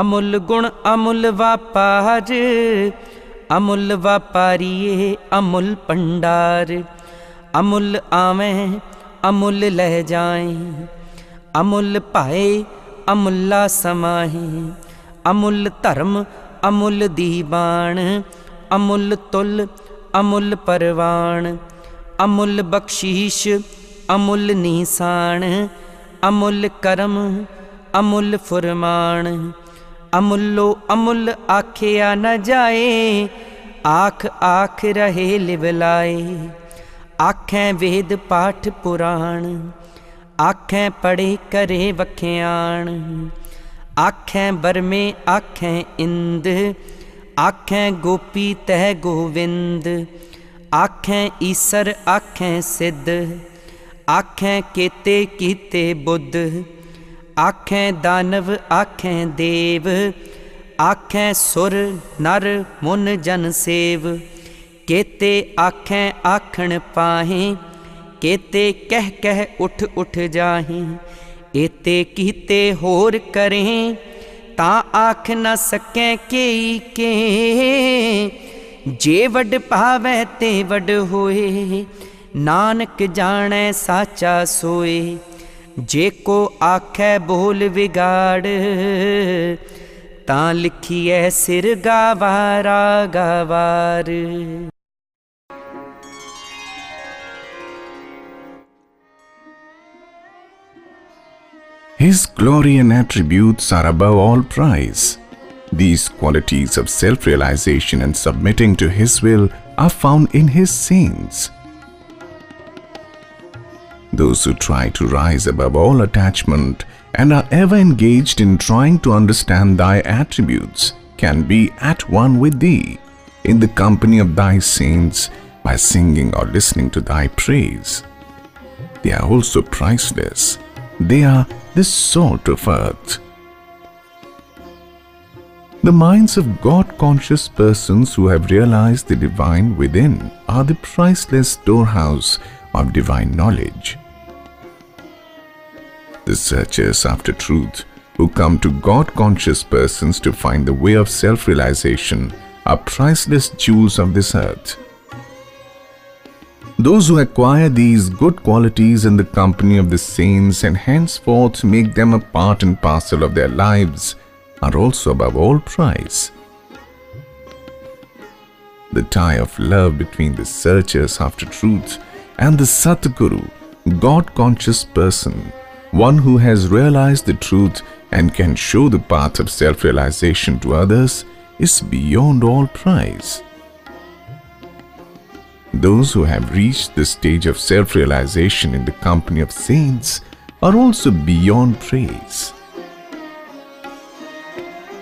ਅਮੁੱਲ ਗੁਣ ਅਮੁੱਲ ਵਾਪਾਰ, ਅਮੁੱਲ ਵਾਪਾਰੀਏ ਅਮੁੱਲ ਪੰਡਾਰ ਅਮੁੱਲ ਆਵੇਂ, ਅਮੁੱਲ ਲੈ ਜਾਏ। ਅਮੁੱਲ ਭਾਏ, ਅਮੁੱਲਾ ਸਮਾਹੀ। ਅਮੁੱਲ ਧਰਮ, ਅਮੁੱਲ ਦੀਵਾਨ। ਅਮੁੱਲ ਤੁਲ, ਅਮੁੱਲ ਪਰਵਾਨ। ਅਮੁੱਲ ਬਖਸ਼ੀਸ਼, ਅਮੁੱਲ ਨੀਸਾਨ। ਅਮੁੱਲ ਕਰਮ, ਅਮੁੱਲ ਫੁਰਮਾਨ। ਅਮੁੱਲੋ ਅਮੁੱਲ ਆਖਿਆ ਨ ਜਾਏ, ਆਖ ਆਖ ਰਹੇ ਲਿਵਲਾਏ ਆਖੈ ਵੇਦ ਪਾਠ ਪੁਰਾਣ, ਆਖੈ ਪੜੇ ਕਰੇ ਵਖਿਆਣ। ਆਖੈ ਬਰਮੇ ਆਖੈ ਇੰਦ, ਆਖੈ ਗੋਪੀ ਤਹਿ ਗੋਵਿੰਦ। ਆਖੈ ਈਸਰ ਆਖੈ ਸਿੱਧ, ਆਖੈ ਕੇਤੇ ਕੀਤੇ ਬੁੱਧ। ਆਖੈ ਦਾਨਵ, ਆਖੈ ਦੇਵ, ਆਖੈ ਸੁਰ ਨਰ ਮੁਨ ਜਨ ਸੇਵ। ਕੇਤੇ ਆਖੈ ਆਖਣ ਪਾਹੇ, ਕੇਤੇ ਕਹਿ ਕਹਿ ਉਠ ਉਠ ਜਾਹੇ। ਏਤੇ ਕੀਤੇ ਹੋਰ ਕਰੇ, ਤਾਂ ਆਖ ਨ ਸਕੈ ਕੇਈ ਕੇ। ਜੇ ਵੱਡ ਭਾਵੈ ਤੇ ਵੱਡ ਹੋਏ, ਨਾਨਕ ਜਾਣੈ ਸਾਚਾ ਸੋਏ। ਜੇ ਕੋ ਆਖੈ ਬੋਲ ਵਿਗਾੜ ਤਾਂ ਲਿਖੀਐ ਸਿਰ ਗਾਵਾਰਾ ਗਵਾਰ His glory and attributes are above all price. These qualities of self realization and submitting to His will are found in His saints. Those who try to rise above all attachment and are ever engaged in trying to understand Thy attributes can be at one with Thee in the company of Thy saints by singing or listening to Thy praise. They are also priceless. They are the salt of earth. The minds of God conscious persons who have realized the divine within are the priceless storehouse of divine knowledge. The searchers after truth who come to God conscious persons to find the way of self realization are priceless jewels of this earth. Those who acquire these good qualities in the company of the saints and henceforth make them a part and parcel of their lives are also above all price. The tie of love between the searchers after truth and the Satguru, God conscious person, one who has realized the truth and can show the path of self realization to others, is beyond all price. Those who have reached the stage of self realization in the company of saints are also beyond praise.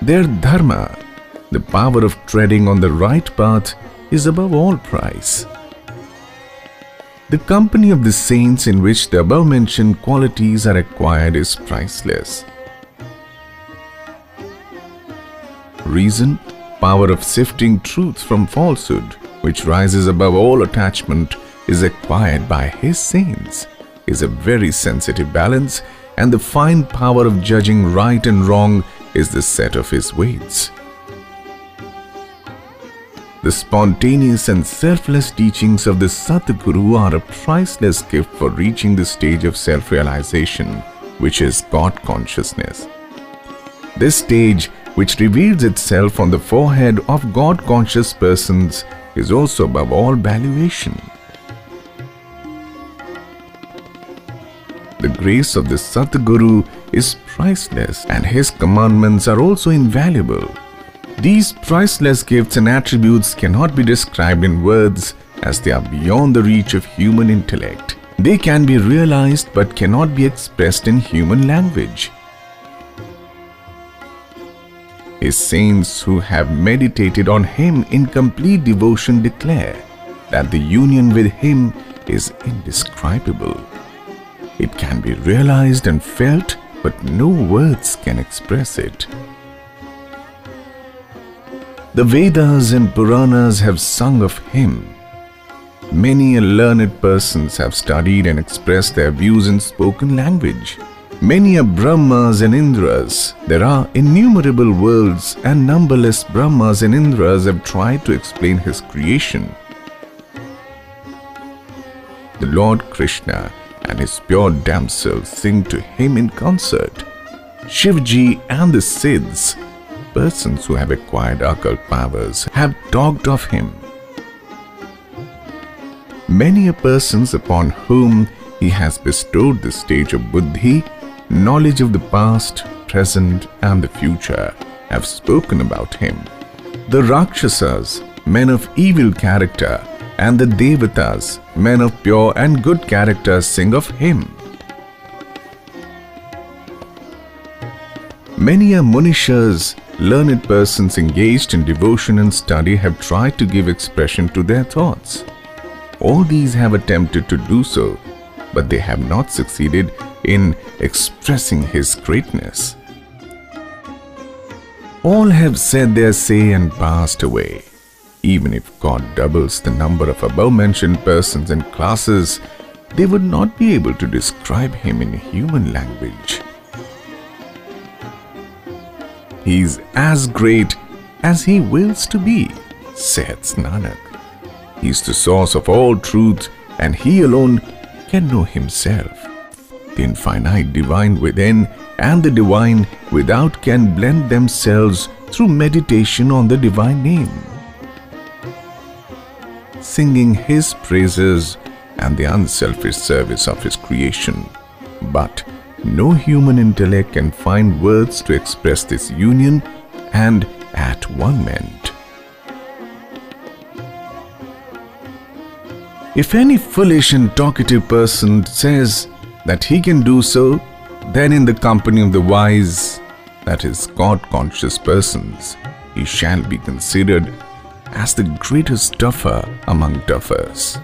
Their dharma, the power of treading on the right path, is above all price. The company of the saints in which the above mentioned qualities are acquired is priceless. Reason, power of sifting truth from falsehood, which rises above all attachment, is acquired by his saints, is a very sensitive balance, and the fine power of judging right and wrong is the set of his weights. The spontaneous and selfless teachings of the Satguru are a priceless gift for reaching the stage of self realization, which is God consciousness. This stage, which reveals itself on the forehead of God conscious persons, is also above all valuation. The grace of the Satguru is priceless and his commandments are also invaluable. These priceless gifts and attributes cannot be described in words as they are beyond the reach of human intellect. They can be realized but cannot be expressed in human language. His saints who have meditated on him in complete devotion declare that the union with him is indescribable. It can be realized and felt, but no words can express it. The Vedas and Puranas have sung of him. Many learned persons have studied and expressed their views in spoken language. Many are Brahmas and Indras. There are innumerable worlds, and numberless Brahmas and Indras have tried to explain his creation. The Lord Krishna and his pure damsels sing to him in concert. Shivji and the Siddhs, persons who have acquired occult powers, have talked of him. Many are persons upon whom he has bestowed the stage of buddhi, knowledge of the past, present, and the future, have spoken about him. The Rakshasas, men of evil character, and the Devatas, men of pure and good character, sing of him. Many a Munishas, learned persons engaged in devotion and study have tried to give expression to their thoughts. All these have attempted to do so, but they have not succeeded in expressing his greatness. All have said their say and passed away. Even if God doubles the number of above mentioned persons and classes, they would not be able to describe him in human language. He is as great as he wills to be, saith Nanak. He is the source of all truth and he alone can know himself. The infinite divine within and the divine without can blend themselves through meditation on the divine name singing his praises and the unselfish service of his creation. But no human intellect can find words to express this union and at one ment. If any foolish and talkative person says that he can do so, then in the company of the wise, that is, God conscious persons, he shall be considered as the greatest duffer among duffers.